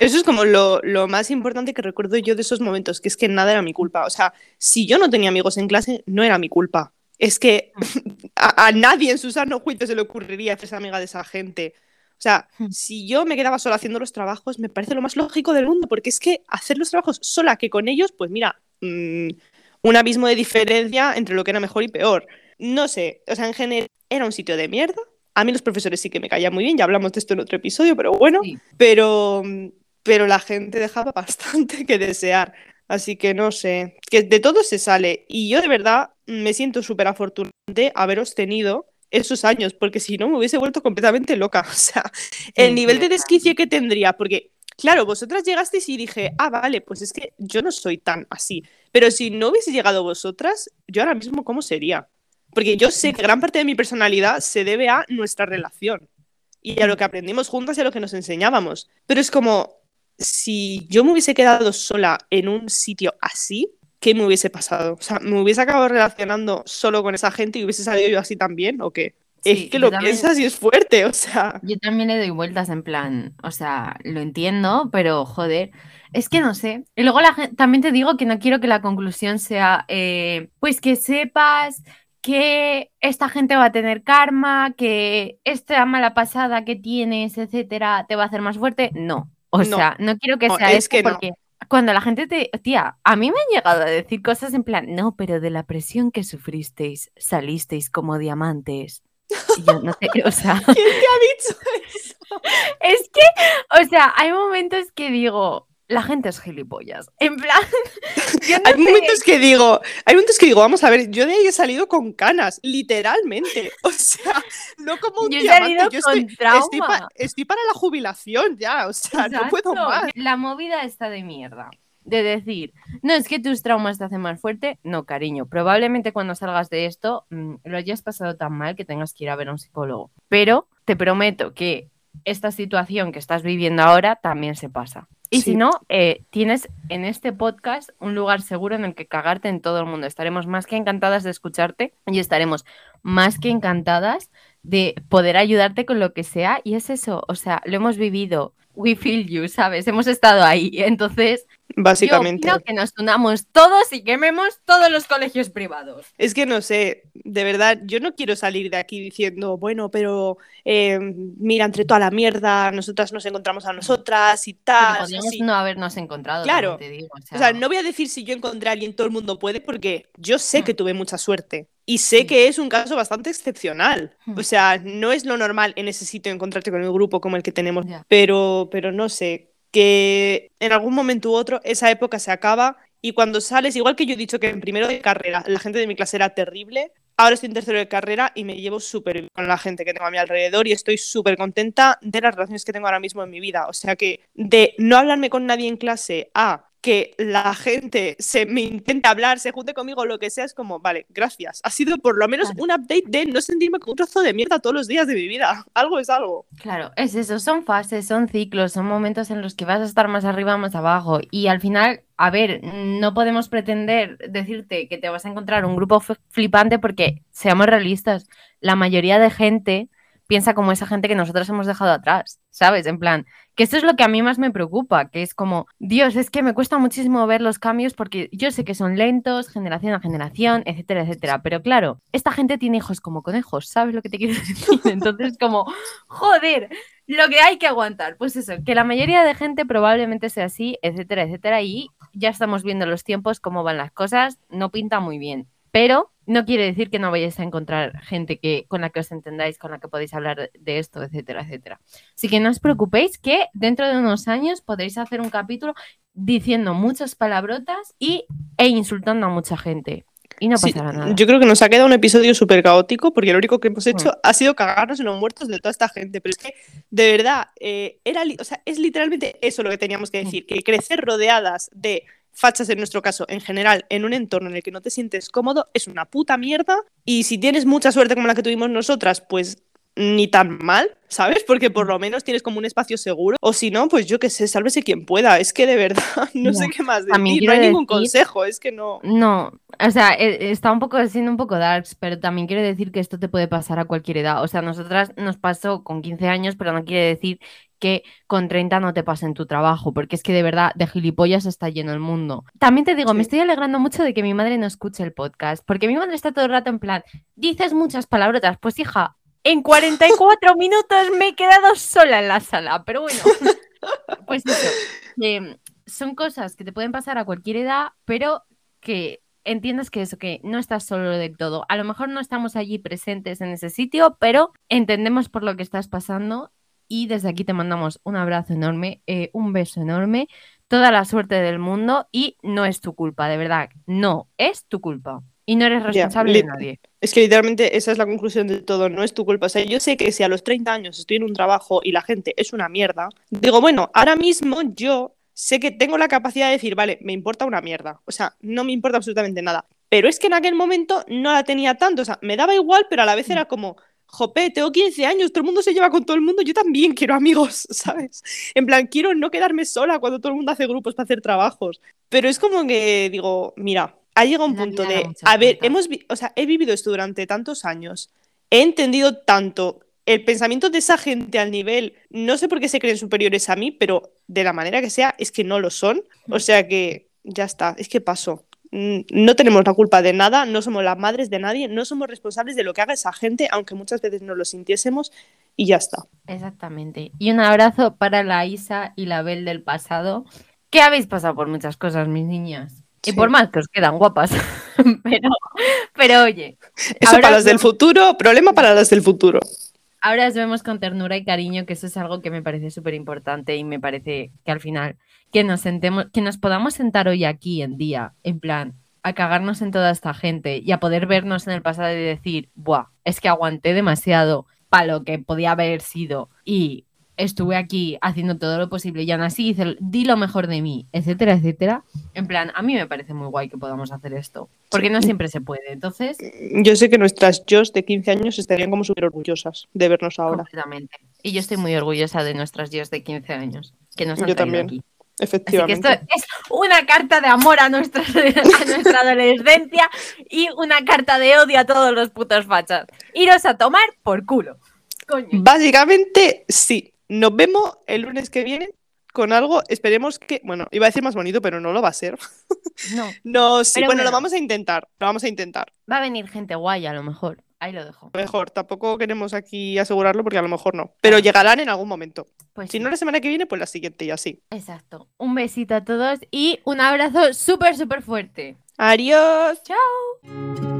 Eso es como lo, lo, más importante que recuerdo yo de esos momentos, que es que nada era mi culpa. O sea, si yo no tenía amigos en clase, no era mi culpa. Es que mm. a, a nadie en su sano juicio se le ocurriría hacerse amiga de esa gente. O sea, hmm. si yo me quedaba sola haciendo los trabajos, me parece lo más lógico del mundo, porque es que hacer los trabajos sola que con ellos, pues mira, mmm, un abismo de diferencia entre lo que era mejor y peor. no sé, o sea, en general era un sitio de mierda. A mí los profesores sí que me caían muy bien, ya hablamos de esto en otro episodio, pero bueno, Sí. pero, pero la gente dejaba bastante que desear. Así que no sé, que de todo se sale. Y yo de verdad me siento súper afortunada de haberos tenido esos años, porque si no me hubiese vuelto completamente loca. O sea, el nivel de desquicio que tendría, porque, claro, vosotras llegasteis y dije, ah, vale, pues es que yo no soy tan así. Pero si no hubiese llegado vosotras, yo ahora mismo, ¿cómo sería? Porque yo sé que gran parte de mi personalidad se debe a nuestra relación y a lo que aprendimos juntas y a lo que nos enseñábamos. Pero es como, si yo me hubiese quedado sola en un sitio así, ¿qué me hubiese pasado? O sea, ¿me hubiese acabado relacionando solo con esa gente y hubiese salido yo así también? ¿O qué? Sí, es que lo también- piensas y es fuerte, o sea. Yo también le doy vueltas en plan, o sea, lo entiendo, pero joder, es que no sé. Y luego la también te digo que no quiero que la conclusión sea, eh, pues que sepas que esta gente va a tener karma, que esta mala pasada que tienes, etcétera, te va a hacer más fuerte. No, o No. sea, no quiero que No, sea es que no. porque cuando la gente te, tía, a mí me han llegado a decir cosas en plan, no, pero de la presión que sufristeis, salisteis como diamantes. Y yo no sé, o sea. ¿Quién te ha dicho eso? Es que, o sea, hay momentos que digo, la gente es gilipollas. En plan, yo no Hay sé, momentos que digo, hay momentos que digo, vamos a ver, yo de ahí he salido con canas, literalmente. O sea, no como un yo he diamante, yo con estoy, trauma. estoy, pa- estoy para la jubilación ya, o sea, no puedo más. La movida está de mierda. De decir, no es que tus traumas te hacen más fuerte. No, cariño. Probablemente cuando salgas de esto mm, lo hayas pasado tan mal que tengas que ir a ver a un psicólogo. Pero te prometo que esta situación que estás viviendo ahora también se pasa. Y Sí. si no, eh, tienes en este podcast un lugar seguro en el que cagarte en todo el mundo. Estaremos más que encantadas de escucharte y estaremos más que encantadas de poder ayudarte con lo que sea. Y es eso, o sea, lo hemos vivido. We feel you, ¿sabes? Hemos estado ahí. Entonces, Básicamente. yo que nos unamos todos y quememos todos los colegios privados. Es que no sé, de verdad, yo no quiero salir de aquí diciendo, bueno, pero eh, mira, entre toda la mierda, nosotras nos encontramos a nosotras y tal. podríamos no habernos encontrado, Claro. también te digo. O sea, O sea, no voy a decir si yo encontré a alguien, todo el mundo puede, porque yo sé Mm. que tuve mucha suerte. Y sé Sí. que es un caso bastante excepcional. Mm. O sea, no es lo normal en ese sitio encontrarte con un grupo como el que tenemos. Pero, pero no sé, que en algún momento u otro esa época se acaba y cuando sales, igual que yo he dicho que en primero de carrera la gente de mi clase era terrible, ahora estoy en tercero de carrera y me llevo súper bien con la gente que tengo a mi alrededor y estoy súper contenta de las relaciones que tengo ahora mismo en mi vida. O sea que de no hablarme con nadie en clase a que la gente se me intente hablar, se junte conmigo, lo que sea, es como, vale, gracias. Ha sido por lo menos Claro. un update de no sentirme como un trozo de mierda todos los días de mi vida. Algo es algo. Claro, es eso, son fases, son ciclos, son momentos en los que vas a estar más arriba, más abajo. Y al final, a ver, no podemos pretender decirte que te vas a encontrar un grupo flipante porque, seamos realistas, la mayoría de gente piensa como esa gente que nosotros hemos dejado atrás, ¿sabes? En plan, que esto es lo que a mí más me preocupa, que es como, Dios, es que me cuesta muchísimo ver los cambios porque yo sé que son lentos, generación a generación, etcétera, etcétera. Pero claro, esta gente tiene hijos como conejos, ¿sabes lo que te quiero decir? Entonces, como, joder, lo que hay que aguantar. Pues eso, que la mayoría de gente probablemente sea así, etcétera, etcétera. Y ya estamos viendo los tiempos, cómo van las cosas, no pinta muy bien. Pero no quiere decir que no vayáis a encontrar gente que, con la que os entendáis, con la que podéis hablar de- esto, etcétera, etcétera. Así que no os preocupéis que dentro de unos años podréis hacer un capítulo diciendo muchas palabrotas y, e insultando a mucha gente. Y no Sí, pasará nada. Yo creo que nos ha quedado un episodio súper caótico porque lo único que Mm. hemos hecho ha sido cagarnos en los muertos de toda esta gente. Pero es que, de verdad, eh, era o sea, es literalmente eso lo que teníamos que Mm. decir, que crecer rodeadas de fachas en nuestro caso, en general, en un entorno en el que no te sientes cómodo, es una puta mierda. Y si tienes mucha suerte como la que tuvimos nosotras, pues ni tan mal, ¿sabes? Porque por lo menos tienes como un espacio seguro. O si no, pues yo qué sé, sálvese quien pueda. Es que de verdad, no sé qué más También decir. No hay ningún decir- consejo, es que no. No, o sea, e- está un poco siendo un poco darks, pero también quiero decir que esto te puede pasar a cualquier edad. O sea, nosotras nos pasó con 15 años, pero no quiere decir que con 30 no te pase en tu trabajo, porque es que de verdad de gilipollas está lleno el mundo. También te digo, me estoy alegrando mucho de que mi madre no escuche el podcast, porque mi madre está todo el rato en plan, dices muchas palabrotas, pues hija, en 44 minutos me he quedado sola en la sala, pero bueno, pues eso, que son cosas que te pueden pasar a cualquier edad, pero que entiendas que eso, que no estás solo del todo. A lo mejor no estamos allí presentes en ese sitio, pero entendemos por lo que estás pasando y desde aquí te mandamos un abrazo enorme, eh, un beso enorme, toda la suerte del mundo y no es tu culpa, de verdad, no es tu culpa. Y no eres responsable de nadie. Es que literalmente esa es la conclusión de todo, no es tu culpa. O sea, yo sé que si a los 30 años estoy en un trabajo y la gente es una mierda, digo, bueno, ahora mismo yo sé que tengo la capacidad de decir, vale, me importa una mierda. O sea, no me importa absolutamente nada. Pero es que en aquel momento no la tenía tanto. O sea, me daba igual, pero a la vez era como, jope, tengo 15 años, todo el mundo se lleva con todo el mundo, yo también quiero amigos, ¿sabes? En plan, quiero no quedarme sola cuando todo el mundo hace grupos para hacer trabajos. Pero es como que digo, mira, ha llegado un punto de, a ver, hemos, o sea, he vivido esto durante tantos años, he entendido tanto el pensamiento de esa gente al nivel, no sé por qué se creen superiores a mí, pero de la manera que sea, es que no lo son. O sea que ya está, es que pasó. Mm, no tenemos la culpa de nada, no somos las madres de nadie, no somos responsables de lo que haga esa gente, aunque muchas veces no lo sintiésemos, y ya está. Exactamente. Y un abrazo para la Isa y la Bel del pasado, que habéis pasado por muchas cosas, mis niñas. Y por más que os quedan guapas. pero, pero oye. Eso para las del futuro, problema para las del futuro ahora os vemos con ternura y cariño, que eso es algo que me parece súper importante y me parece que al final que nos sentemos, que nos podamos sentar hoy aquí en día, en plan, a cagarnos en toda esta gente y a poder vernos en el pasado y decir, buah, es que aguanté demasiado para lo que podía haber sido y estuve aquí haciendo todo lo posible y aún así hice, di lo mejor de mí, etcétera, etcétera. En plan, a mí me parece muy guay que podamos hacer esto, porque no siempre se puede. Entonces, yo sé que nuestras yo de 15 años estarían como súper orgullosas de vernos ahora. Completamente. Y yo estoy muy orgullosa de nuestras yo de 15 años, que nos han yo también. aquí. Efectivamente. Así que esto es una carta de amor a nuestra, a nuestra adolescencia y una carta de odio a todos los putos fachas. Iros a tomar por culo. Coño. Básicamente, sí. Nos vemos el lunes que viene con algo, esperemos que, bueno, iba a decir más bonito, pero no lo va a ser. No. no, sí, bueno, lo vamos a intentar, lo vamos a intentar. Va a venir gente guay a lo mejor, ahí lo dejo. Mejor, tampoco queremos aquí asegurarlo porque a lo mejor no, pero llegarán en algún momento. Pues si no la semana que viene, pues la siguiente y así. Exacto. Un besito a todos y un abrazo súper, súper fuerte. Adiós. Chao.